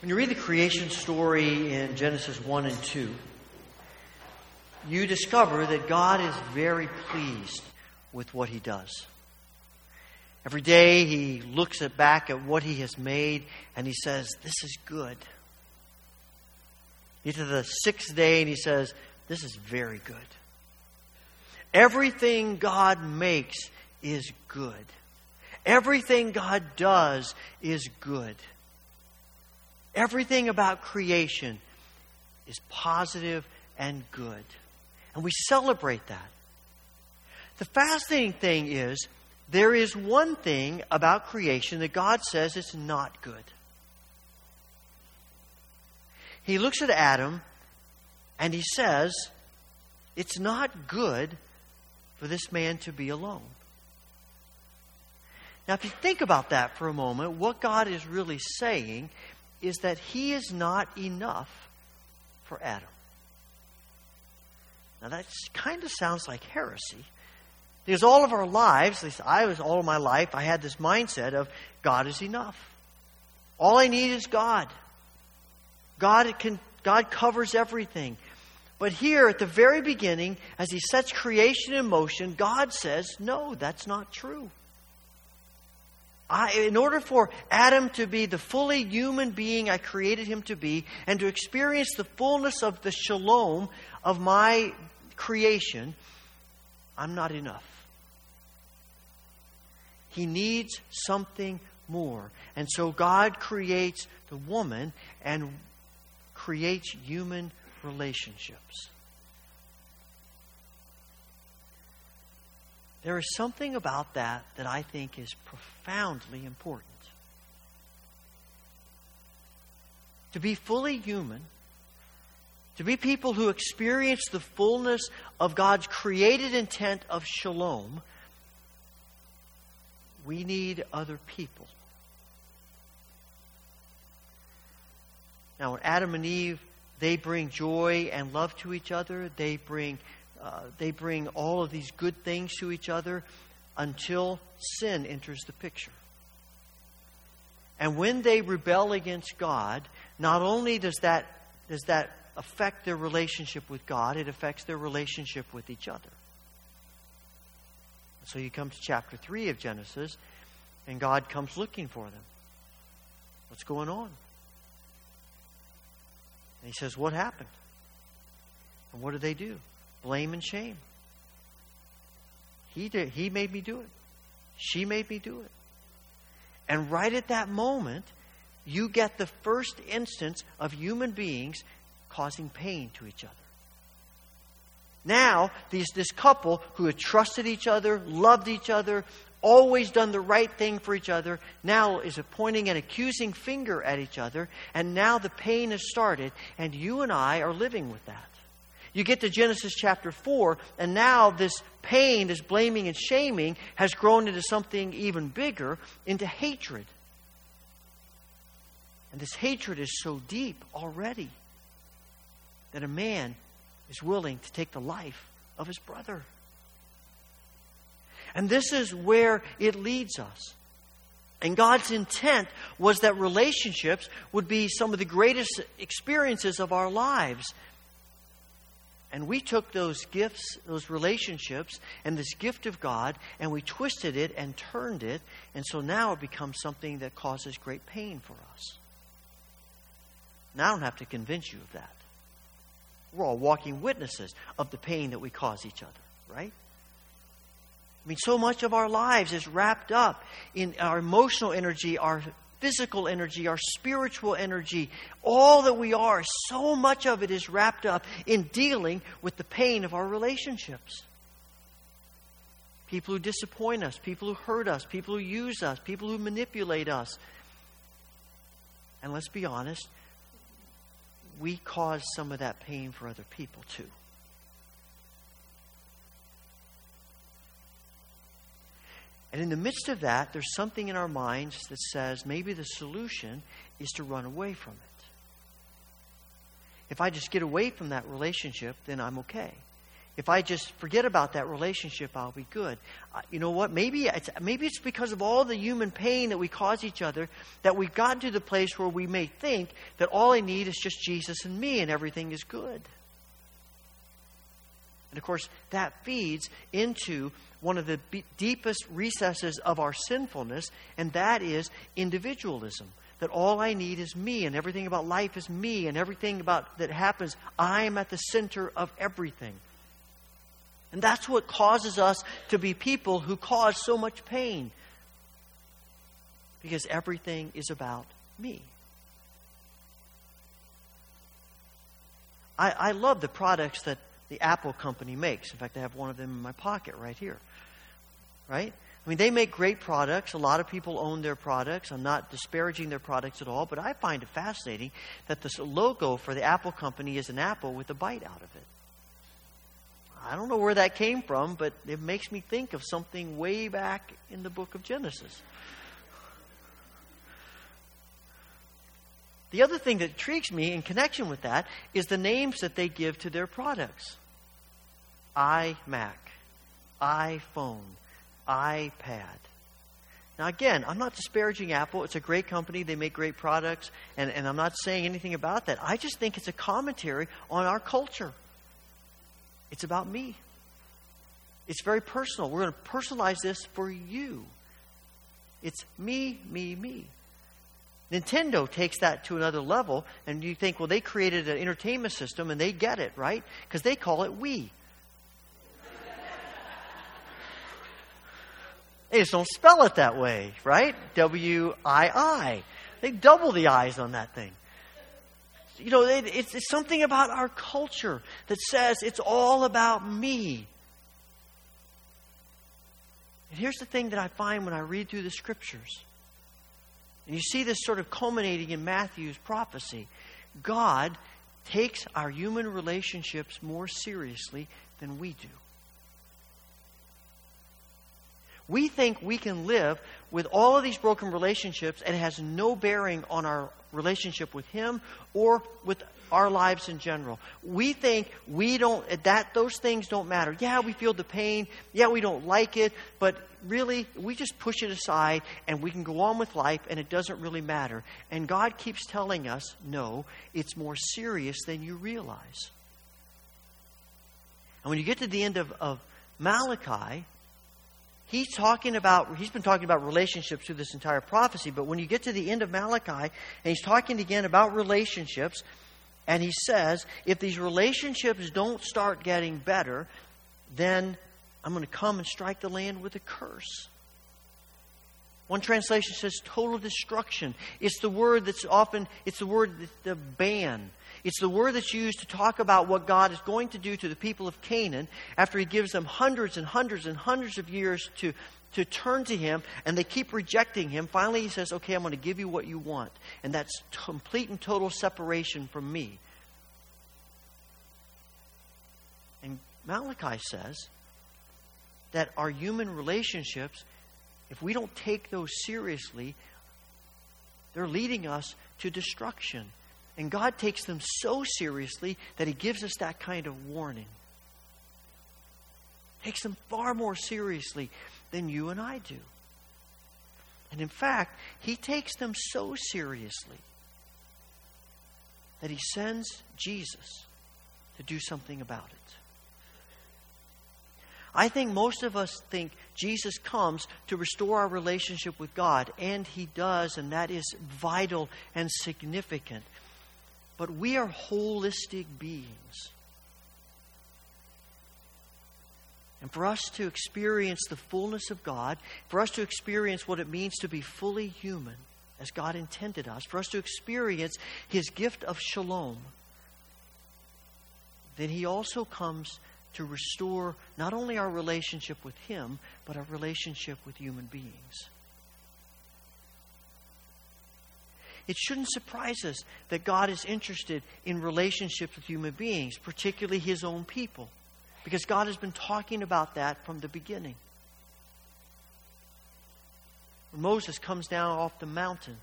When you read the creation story in Genesis 1 and 2, you discover that God is very pleased with what he does. Every day he looks at back at what he has made and he says, This is good. Get to the sixth day and he says, This is very good. Everything God makes is good. Everything God does is good. Everything about creation is positive and good. And we celebrate that. The fascinating thing is, there is one thing about creation that God says is not good. He looks at Adam and he says, It's not good for this man to be alone. Now, if you think about that for a moment, what God is really saying is that He is not enough for Adam. Now, that kind of sounds like heresy. Because all of our lives, at least I was all of my life, I had this mindset of God is enough. All I need is God. God can God covers everything. But here at the very beginning, as he sets creation in motion, God says, No, that's not true. I, in order for Adam to be the fully human being I created him to be and to experience the fullness of the shalom of my creation, I'm not enough. He needs something more. And so God creates the woman and creates human relationships. There is something about that that I think is profoundly important. To be fully human, to be people who experience the fullness of God's created intent of shalom, we need other people. Now, when Adam and Eve they bring joy and love to each other. They bring, uh, they bring all of these good things to each other until sin enters the picture. And when they rebel against God, not only does that, does that affect their relationship with God, it affects their relationship with each other. So you come to chapter 3 of Genesis, and God comes looking for them. What's going on? And he says, What happened? And what did they do? Blame and shame. He, did, he made me do it. She made me do it. And right at that moment, you get the first instance of human beings causing pain to each other. Now, these, this couple who had trusted each other, loved each other, always done the right thing for each other, now is pointing an accusing finger at each other, and now the pain has started, and you and I are living with that. You get to Genesis chapter 4, and now this pain, this blaming and shaming, has grown into something even bigger, into hatred. And this hatred is so deep already that a man is willing to take the life of his brother. And this is where it leads us. And God's intent was that relationships would be some of the greatest experiences of our lives. And we took those gifts, those relationships, and this gift of God, and we twisted it and turned it, and so now it becomes something that causes great pain for us. Now I don't have to convince you of that. We're all walking witnesses of the pain that we cause each other, right? I mean, so much of our lives is wrapped up in our emotional energy, our physical energy, our spiritual energy. All that we are, so much of it is wrapped up in dealing with the pain of our relationships. People who disappoint us, people who hurt us, people who use us, people who manipulate us. And let's be honest, we cause some of that pain for other people too. And in the midst of that, there's something in our minds that says maybe the solution is to run away from it. If I just get away from that relationship, then I'm okay. if I just forget about that relationship, I'll be good. Uh, you know what? Maybe it's, maybe it's because of all the human pain that we cause each other that we've gotten to the place where we may think that all I need is just Jesus and me and everything is good. And of course, that feeds into one of the deepest recesses of our sinfulness, and that is individualism. That all I need is me, and everything about life is me, and everything about that happens, I am at the center of everything. And that's what causes us to be people who cause so much pain. Because everything is about me. I, I love the products that the Apple company makes. In fact, I have one of them in my pocket right here. Right? I mean, they make great products. A lot of people own their products. I'm not disparaging their products at all, but I find it fascinating that the logo for the Apple company is an apple with a bite out of it. I don't know where that came from, but it makes me think of something way back in the book of Genesis. The other thing that intrigues me in connection with that is the names that they give to their products iMac, iPhone, iPad. Now, again, I'm not disparaging Apple. It's a great company. They make great products. And, and I'm not saying anything about that. I just think it's a commentary on our culture. It's about me. It's very personal. We're going to personalize this for you. It's me, me, me. Nintendo takes that to another level, and you think, well, they created an entertainment system and they get it, right? Because they call it Wii. they just don't spell it that way, right? W I I. They double the I's on that thing you know, it, it's, it's something about our culture that says it's all about me. And here's the thing that I find when I read through the scriptures. And you see this sort of culminating in Matthew's prophecy. God takes our human relationships more seriously than we do. We think we can live with all of these broken relationships and it has no bearing on our relationship with Him or with our lives in general. We think we don't that those things don't matter. Yeah, we feel the pain. Yeah, we don't like it, but really we just push it aside and we can go on with life and it doesn't really matter. And God keeps telling us, no, it's more serious than you realize. And when you get to the end of, of Malachi, he's talking about he's been talking about relationships through this entire prophecy but when you get to the end of malachi and he's talking again about relationships and he says if these relationships don't start getting better then i'm going to come and strike the land with a curse. One translation says total destruction. It's the word that's often it's the word the ban. It's the word that's used to talk about what God is going to do to the people of Canaan after He gives them hundreds and hundreds and hundreds of years to, to turn to Him, and they keep rejecting Him. Finally, He says, Okay, I'm going to give you what you want. And that's complete and total separation from me. And Malachi says that our human relationships, if we don't take those seriously, they're leading us to destruction. And God takes them so seriously that He gives us that kind of warning. Takes them far more seriously than you and I do. And in fact, He takes them so seriously that He sends Jesus to do something about it. I think most of us think Jesus comes to restore our relationship with God, and He does, and that is vital and significant. But we are holistic beings. And for us to experience the fullness of God, for us to experience what it means to be fully human as God intended us, for us to experience His gift of shalom, then He also comes to restore not only our relationship with Him, but our relationship with human beings. it shouldn't surprise us that God is interested in relationships with human beings, particularly his own people, because God has been talking about that from the beginning. When Moses comes down off the mountain,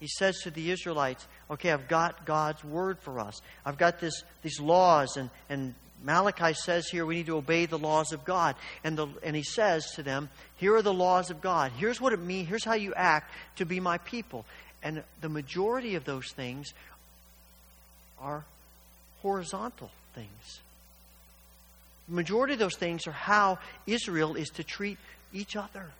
he says to the Israelites, Okay, I've got God's word for us. I've got this, these laws and, and Malachi says here we need to obey the laws of God. And, the, and he says to them, Here are the laws of God. Here's what it means. Here's how you act to be my people. And the majority of those things are horizontal things. Majority of those things are how Israel is to treat each other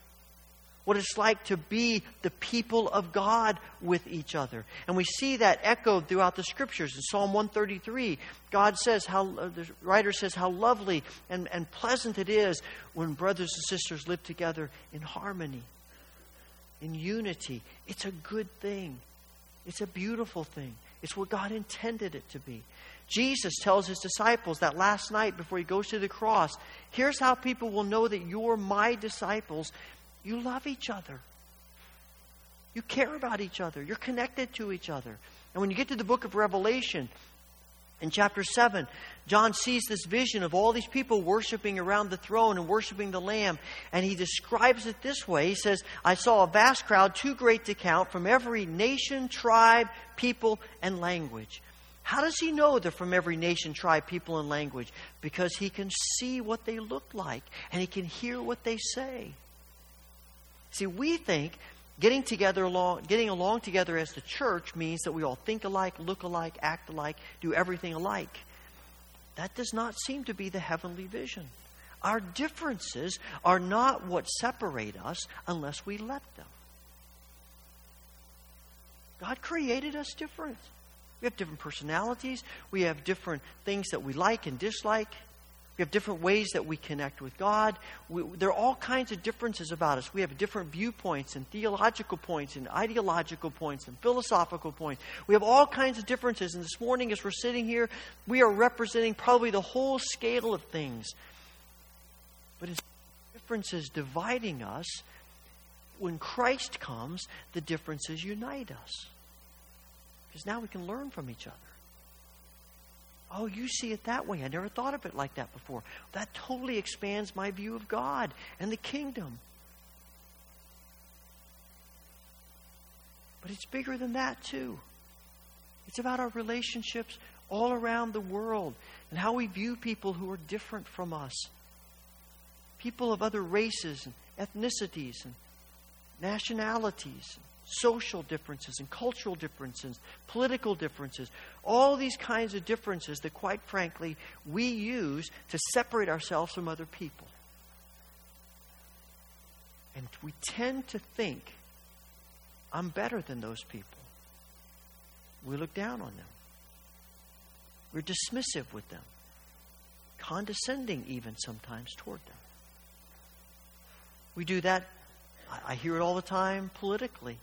what it's like to be the people of God with each other. And we see that echoed throughout the scriptures. In Psalm 133, God says how, uh, the writer says how lovely and, and pleasant it is when brothers and sisters live together in harmony, in unity. It's a good thing, it's a beautiful thing. It's what God intended it to be. Jesus tells his disciples that last night before he goes to the cross here's how people will know that you're my disciples you love each other. You care about each other. You're connected to each other. And when you get to the book of Revelation, in chapter 7, John sees this vision of all these people worshiping around the throne and worshiping the Lamb. And he describes it this way He says, I saw a vast crowd, too great to count, from every nation, tribe, people, and language. How does he know they're from every nation, tribe, people, and language? Because he can see what they look like and he can hear what they say. See, we think getting together along, getting along together as the church means that we all think alike, look alike, act alike, do everything alike. That does not seem to be the heavenly vision. Our differences are not what separate us unless we let them. God created us different. We have different personalities. We have different things that we like and dislike. We have different ways that we connect with God. We, there are all kinds of differences about us. We have different viewpoints and theological points and ideological points and philosophical points. We have all kinds of differences. And this morning, as we're sitting here, we are representing probably the whole scale of things. But it's differences dividing us. When Christ comes, the differences unite us. Because now we can learn from each other. Oh, you see it that way. I never thought of it like that before. That totally expands my view of God and the kingdom. But it's bigger than that, too. It's about our relationships all around the world and how we view people who are different from us. People of other races and ethnicities and nationalities social differences and cultural differences, political differences, all these kinds of differences that, quite frankly, we use to separate ourselves from other people. And we tend to think, I'm better than those people. We look down on them. We're dismissive with them, condescending even sometimes toward them. We do that, I hear it all the time politically.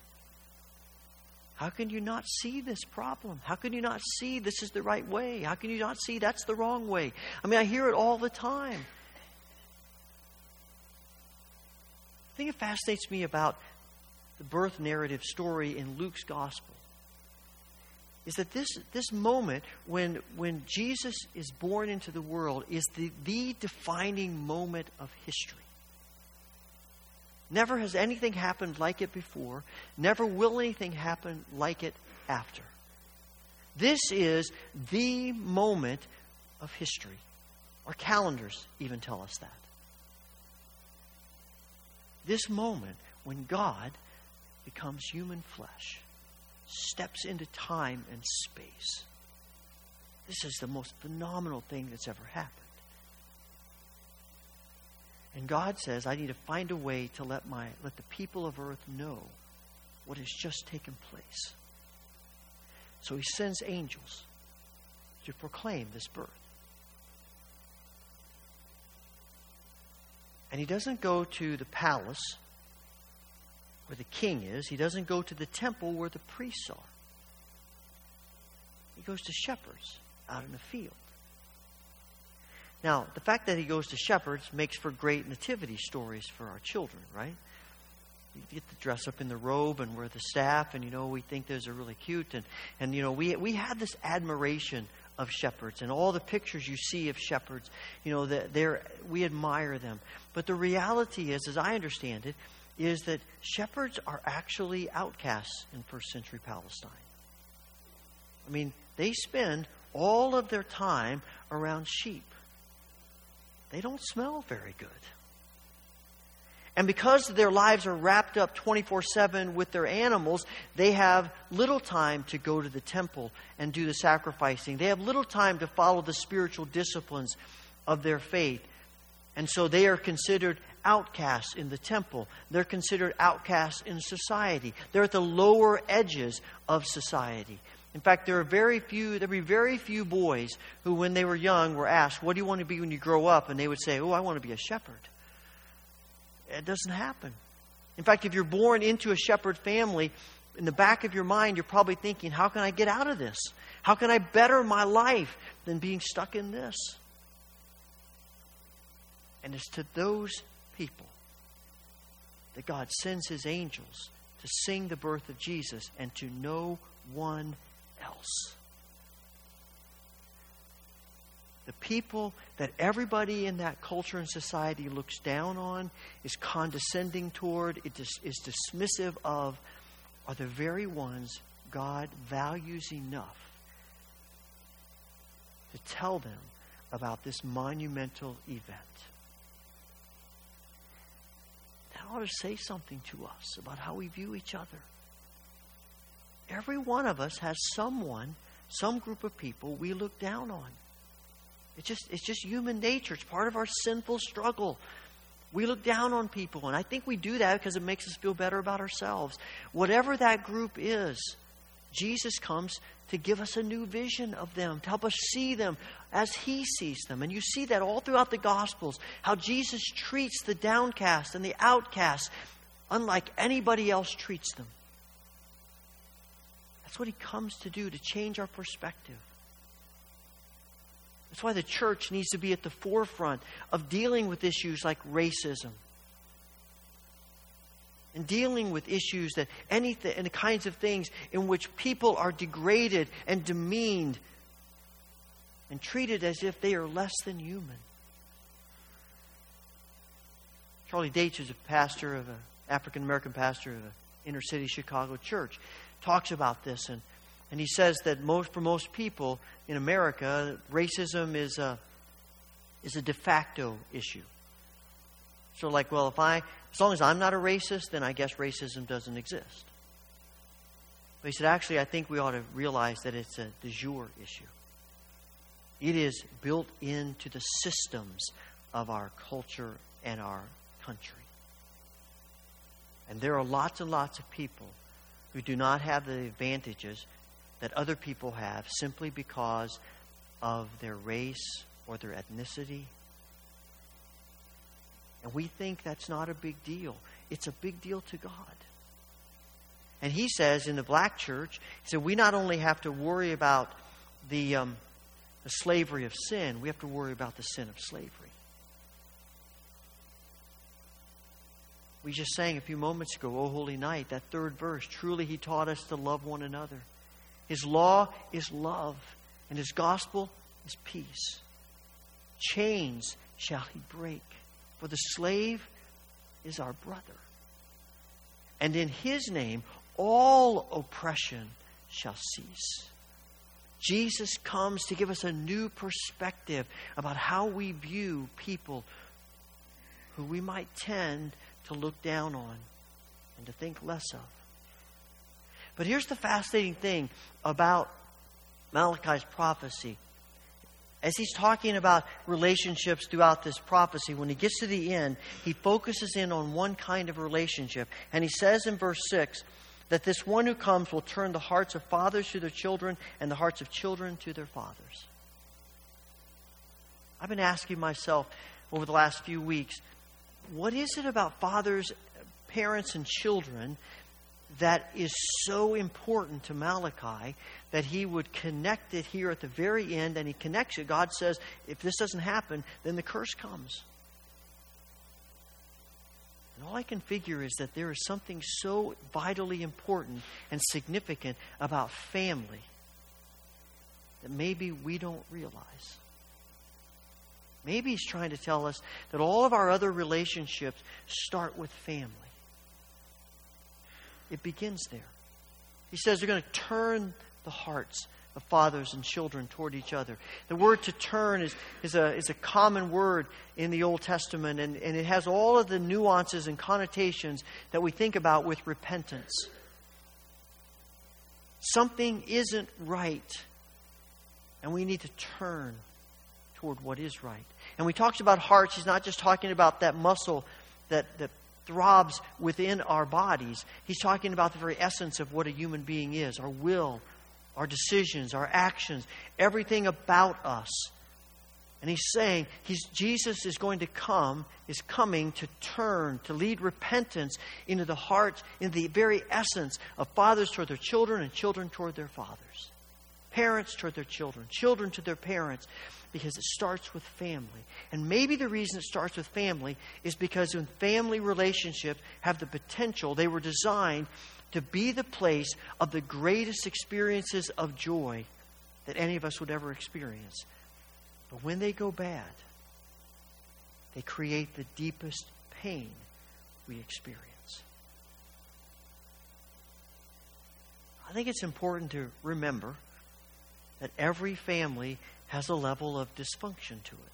How can you not see this problem? How can you not see this is the right way? How can you not see that's the wrong way? I mean, I hear it all the time. The thing that fascinates me about the birth narrative story in Luke's gospel is that this, this moment when, when Jesus is born into the world is the, the defining moment of history. Never has anything happened like it before. Never will anything happen like it after. This is the moment of history. Our calendars even tell us that. This moment when God becomes human flesh, steps into time and space. This is the most phenomenal thing that's ever happened. And God says, I need to find a way to let my let the people of earth know what has just taken place. So he sends angels to proclaim this birth. And he doesn't go to the palace where the king is. He doesn't go to the temple where the priests are. He goes to shepherds out in the field. Now, the fact that he goes to shepherds makes for great nativity stories for our children, right? You get to dress up in the robe and wear the staff, and you know we think those are really cute, and and you know we we have this admiration of shepherds and all the pictures you see of shepherds, you know they're we admire them. But the reality is, as I understand it, is that shepherds are actually outcasts in first century Palestine. I mean, they spend all of their time around sheep they don't smell very good. And because their lives are wrapped up 24 7 with their animals, they have little time to go to the temple and do the sacrificing. They have little time to follow the spiritual disciplines of their faith. And so they are considered outcasts in the temple. They're considered outcasts in society. They're at the lower edges of society. In fact, there are very few, there'll be very few boys who, when they were young, were asked, What do you want to be when you grow up? And they would say, Oh, I want to be a shepherd. It doesn't happen. In fact, if you're born into a shepherd family, in the back of your mind, you're probably thinking, How can I get out of this? How can I better my life than being stuck in this? And it's to those people that God sends his angels to sing the birth of Jesus and to no one else. The people that everybody in that culture and society looks down on, is condescending toward, is dismissive of, are the very ones God values enough to tell them about this monumental event. That ought to say something to us about how we view each other. Every one of us has someone, some group of people we look down on. It's just, it's just human nature. It's part of our sinful struggle. We look down on people, and I think we do that because it makes us feel better about ourselves. Whatever that group is, Jesus comes to give us a new vision of them, to help us see them as He sees them. And you see that all throughout the Gospels, how Jesus treats the downcast and the outcast unlike anybody else treats them. That's what He comes to do, to change our perspective. That's why the church needs to be at the forefront of dealing with issues like racism and dealing with issues that anything and the kinds of things in which people are degraded and demeaned and treated as if they are less than human. Charlie Dates is a pastor of an African American pastor of an inner city Chicago church, talks about this and and he says that most, for most people in America, racism is a, is a de facto issue. So, like, well, if I, as long as I'm not a racist, then I guess racism doesn't exist. But he said, actually, I think we ought to realize that it's a de jure issue. It is built into the systems of our culture and our country. And there are lots and lots of people who do not have the advantages that other people have simply because of their race or their ethnicity. And we think that's not a big deal. It's a big deal to God. And he says in the black church, he said, we not only have to worry about the, um, the slavery of sin, we have to worry about the sin of slavery. We just sang a few moments ago, O Holy Night, that third verse. Truly, he taught us to love one another. His law is love, and his gospel is peace. Chains shall he break, for the slave is our brother. And in his name, all oppression shall cease. Jesus comes to give us a new perspective about how we view people who we might tend to look down on and to think less of. But here's the fascinating thing about Malachi's prophecy. As he's talking about relationships throughout this prophecy, when he gets to the end, he focuses in on one kind of relationship. And he says in verse 6 that this one who comes will turn the hearts of fathers to their children and the hearts of children to their fathers. I've been asking myself over the last few weeks what is it about fathers, parents, and children that is so important to Malachi that he would connect it here at the very end, and he connects it. God says, if this doesn't happen, then the curse comes. And all I can figure is that there is something so vitally important and significant about family that maybe we don't realize. Maybe he's trying to tell us that all of our other relationships start with family. It begins there. He says they're going to turn the hearts of fathers and children toward each other. The word to turn is, is, a, is a common word in the Old Testament, and, and it has all of the nuances and connotations that we think about with repentance. Something isn't right, and we need to turn toward what is right. And when he talks about hearts, he's not just talking about that muscle that, that throbs within our bodies. He's talking about the very essence of what a human being is our will, our decisions, our actions, everything about us. And he's saying he's, Jesus is going to come, is coming to turn, to lead repentance into the hearts, into the very essence of fathers toward their children and children toward their fathers. Parents toward their children, children to their parents, because it starts with family. And maybe the reason it starts with family is because when family relationships have the potential, they were designed to be the place of the greatest experiences of joy that any of us would ever experience. But when they go bad, they create the deepest pain we experience. I think it's important to remember that every family has a level of dysfunction to it.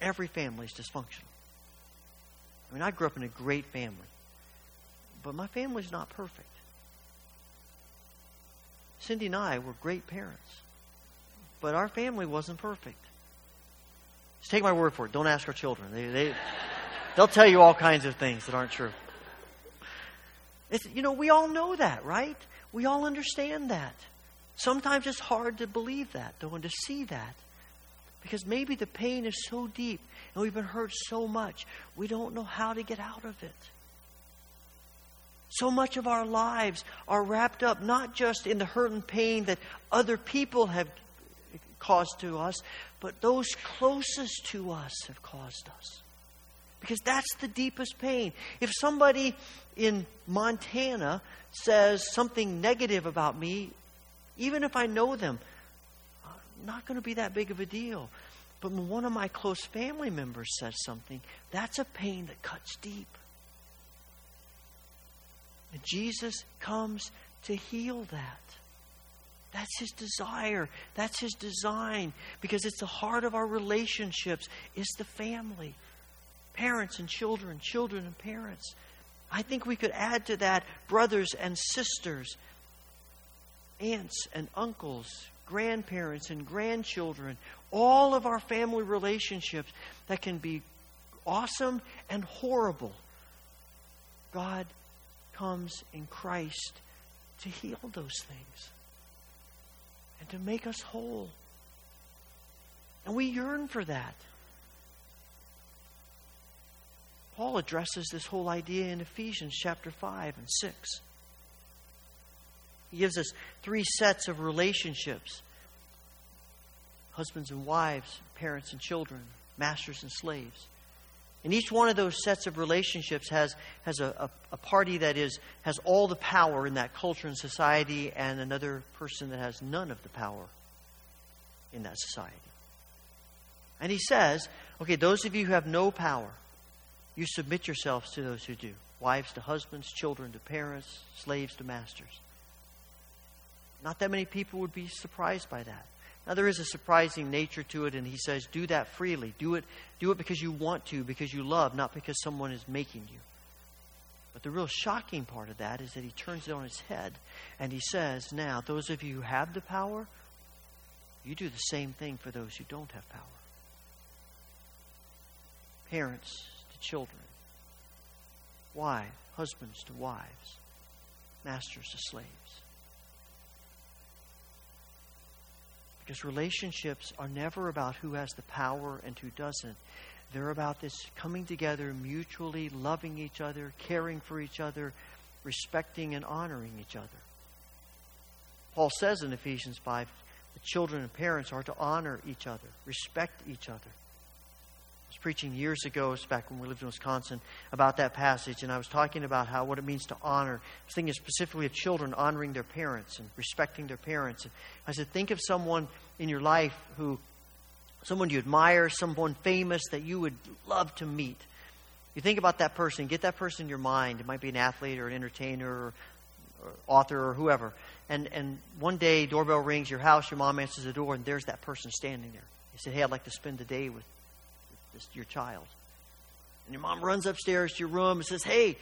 Every family is dysfunctional. I mean, I grew up in a great family, but my family's not perfect. Cindy and I were great parents, but our family wasn't perfect. Just take my word for it. Don't ask our children. They, they, they'll tell you all kinds of things that aren't true. It's, you know, we all know that, right? We all understand that. Sometimes it's hard to believe that, though, and to see that. Because maybe the pain is so deep and we've been hurt so much, we don't know how to get out of it. So much of our lives are wrapped up not just in the hurt and pain that other people have caused to us, but those closest to us have caused us. Because that's the deepest pain. If somebody in Montana says something negative about me, even if I know them, not going to be that big of a deal. But when one of my close family members says something, that's a pain that cuts deep. And Jesus comes to heal that. That's his desire. That's his design. Because it's the heart of our relationships. It's the family. Parents and children, children and parents. I think we could add to that brothers and sisters aunts and uncles, grandparents and grandchildren, all of our family relationships that can be awesome and horrible. God comes in Christ to heal those things and to make us whole. And we yearn for that. Paul addresses this whole idea in Ephesians chapter 5 and 6. He gives us three sets of relationships husbands and wives, parents and children, masters and slaves. And each one of those sets of relationships has, has a, a, a, party that is, has all the power in that culture and society, and another person that has none of the power in that society. And he says, okay, those of you who have no power, you submit yourselves to those who do. Wives to husbands, children to parents, slaves to masters. Not that many people would be surprised by that. Now there is a surprising nature to it, and he says, do that freely. Do it, do it because you want to, because you love, not because someone is making you. But the real shocking part of that is that he turns it on its head and he says, Now, those of you who have the power, you do the same thing for those who don't have power. Parents to children, wives, husbands to wives, masters to slaves. Because relationships are never about who has the power and who doesn't. They're about this coming together, mutually loving each other, caring for each other, respecting and honoring each other. Paul says in Ephesians 5 the children and parents are to honor each other, respect each other preaching years ago, back when we lived in Wisconsin, about that passage, and I was talking about how what it means to honor. I was thinking specifically of children honoring their parents and respecting their parents. And I said, think of someone in your life who, someone you admire, someone famous that you would love to meet. You think about that person, get that person in your mind. It might be an athlete or an entertainer or author or whoever. And, and one day, doorbell rings, your house, your mom answers the door, and there's that person standing there. He said, Hey, I'd like to spend the day with this, your child. And your mom runs upstairs to your room and says, Hey,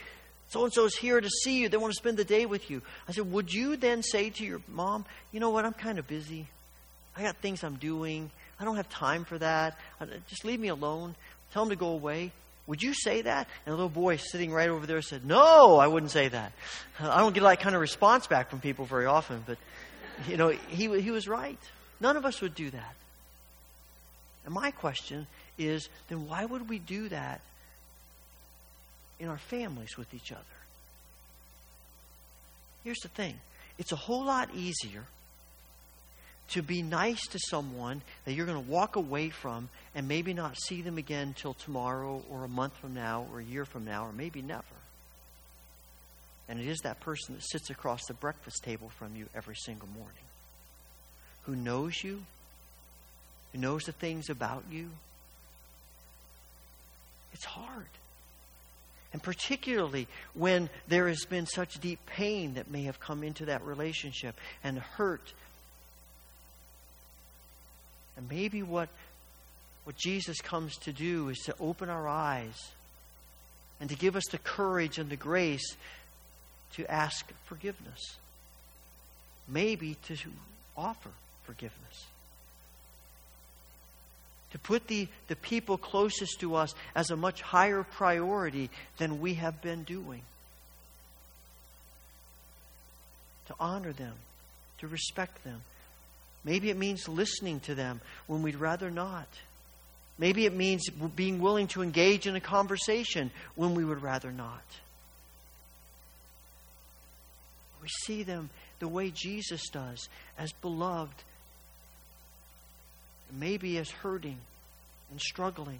so and so is here to see you. They want to spend the day with you. I said, Would you then say to your mom, You know what? I'm kind of busy. I got things I'm doing. I don't have time for that. Just leave me alone. Tell them to go away. Would you say that? And a little boy sitting right over there said, No, I wouldn't say that. I don't get that kind of response back from people very often, but, you know, he, he was right. None of us would do that. And my question is then why would we do that in our families with each other? Here's the thing it's a whole lot easier to be nice to someone that you're going to walk away from and maybe not see them again until tomorrow or a month from now or a year from now or maybe never. And it is that person that sits across the breakfast table from you every single morning who knows you, who knows the things about you. It's hard. And particularly when there has been such deep pain that may have come into that relationship and hurt and maybe what, what Jesus comes to do is to open our eyes and to give us the courage and the grace to ask forgiveness. Maybe to offer forgiveness. To put the, the people closest to us as a much higher priority than we have been doing. To honor them, to respect them, Maybe it means listening to them when we'd rather not. Maybe it means being willing to engage in a conversation when we would rather not. We see them the way Jesus does, as beloved, maybe as hurting and struggling.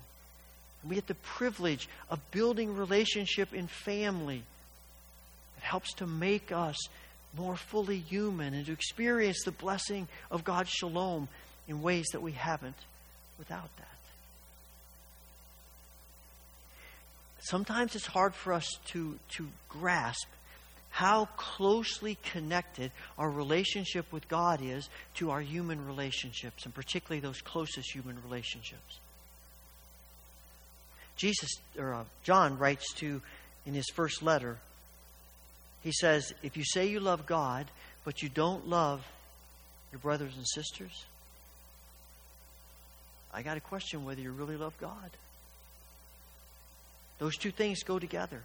And we get the privilege of building relationship in family. It helps to make us more fully human and to experience the blessing of God's shalom in ways that we haven't without that. Sometimes it's hard for us to, to grasp how closely connected our relationship with God is to our human relationships, and particularly those closest human relationships. Jesus or uh, John writes to in his first letter he says, if you say you love God, but you don't love your brothers and sisters, I got to question whether you really love God. Those two things go together.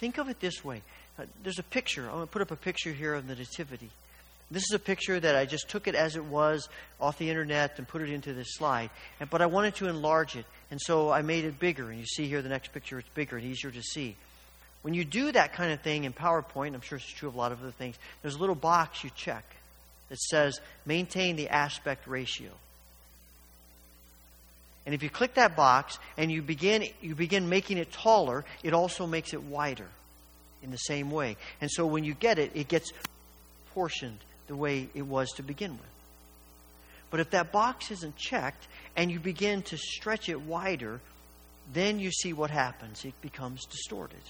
Think of it this way. Uh, there's a picture. I'm going to put up a picture here of the Nativity. This is a picture that I just took it as it was off the internet and put it into this slide. And, but I wanted to enlarge it. And so I made it bigger. And you see here the next picture, it's bigger and easier to see. When you do that kind of thing in PowerPoint, I'm sure it's true of a lot of other things, there's a little box you check that says maintain the aspect ratio. And if you click that box and you begin, you begin making it taller, it also makes it wider in the same way. And so when you get it, it gets portioned the way it was to begin with. But if that box isn't checked and you begin to stretch it wider, then you see what happens. It becomes distorted.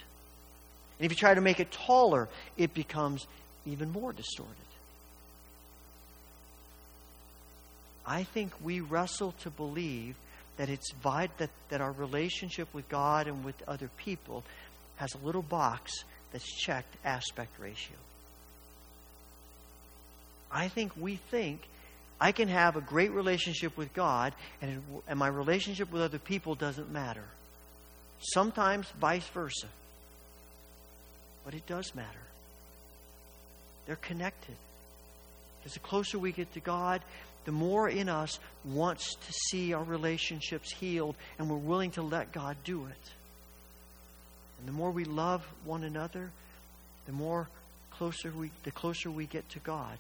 And if you try to make it taller, it becomes even more distorted. I think we wrestle to believe that it's that, that our relationship with God and with other people has a little box that's checked aspect ratio. I think we think I can have a great relationship with God and, and my relationship with other people doesn't matter. Sometimes vice versa. But it does matter. They're connected. Because the closer we get to God, the more in us wants to see our relationships healed, and we're willing to let God do it. And the more we love one another, the more closer we the closer we get to God.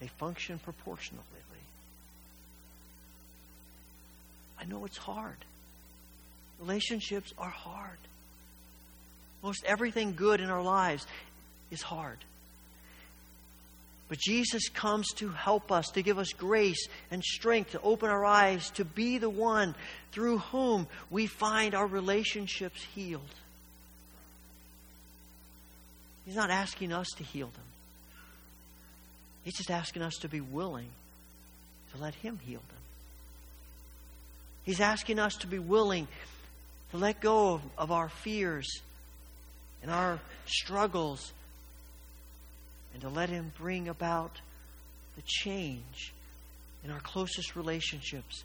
They function proportionately. I know it's hard. Relationships are hard. Most everything good in our lives is hard. But Jesus comes to help us, to give us grace and strength, to open our eyes, to be the one through whom we find our relationships healed. He's not asking us to heal them. He's just asking us to be willing to let Him heal them. He's asking us to be willing to let go of, of our fears and our struggles and to let Him bring about the change in our closest relationships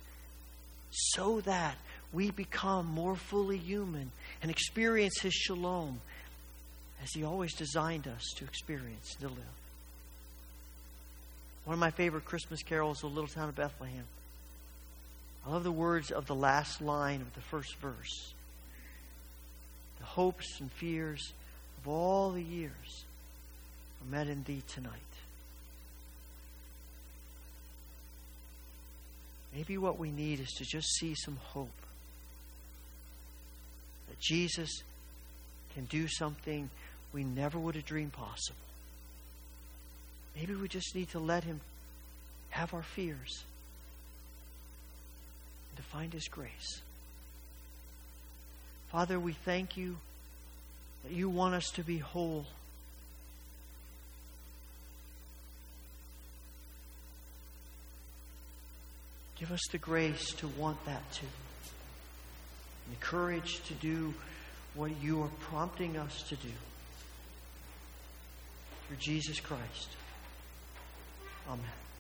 so that we become more fully human and experience His shalom as He always designed us to experience and to live. One of my favorite Christmas carols, The Little Town of Bethlehem. I love the words of the last line of the first verse. The hopes and fears of all the years are met in thee tonight. Maybe what we need is to just see some hope. That Jesus can do something we never would have dreamed possible. Maybe we just need to let Him have our fears and to find His grace. Father, we thank you that you want us to be whole. Give us the grace to want that too. And the courage to do what you are prompting us to do. Through Jesus Christ. Amen.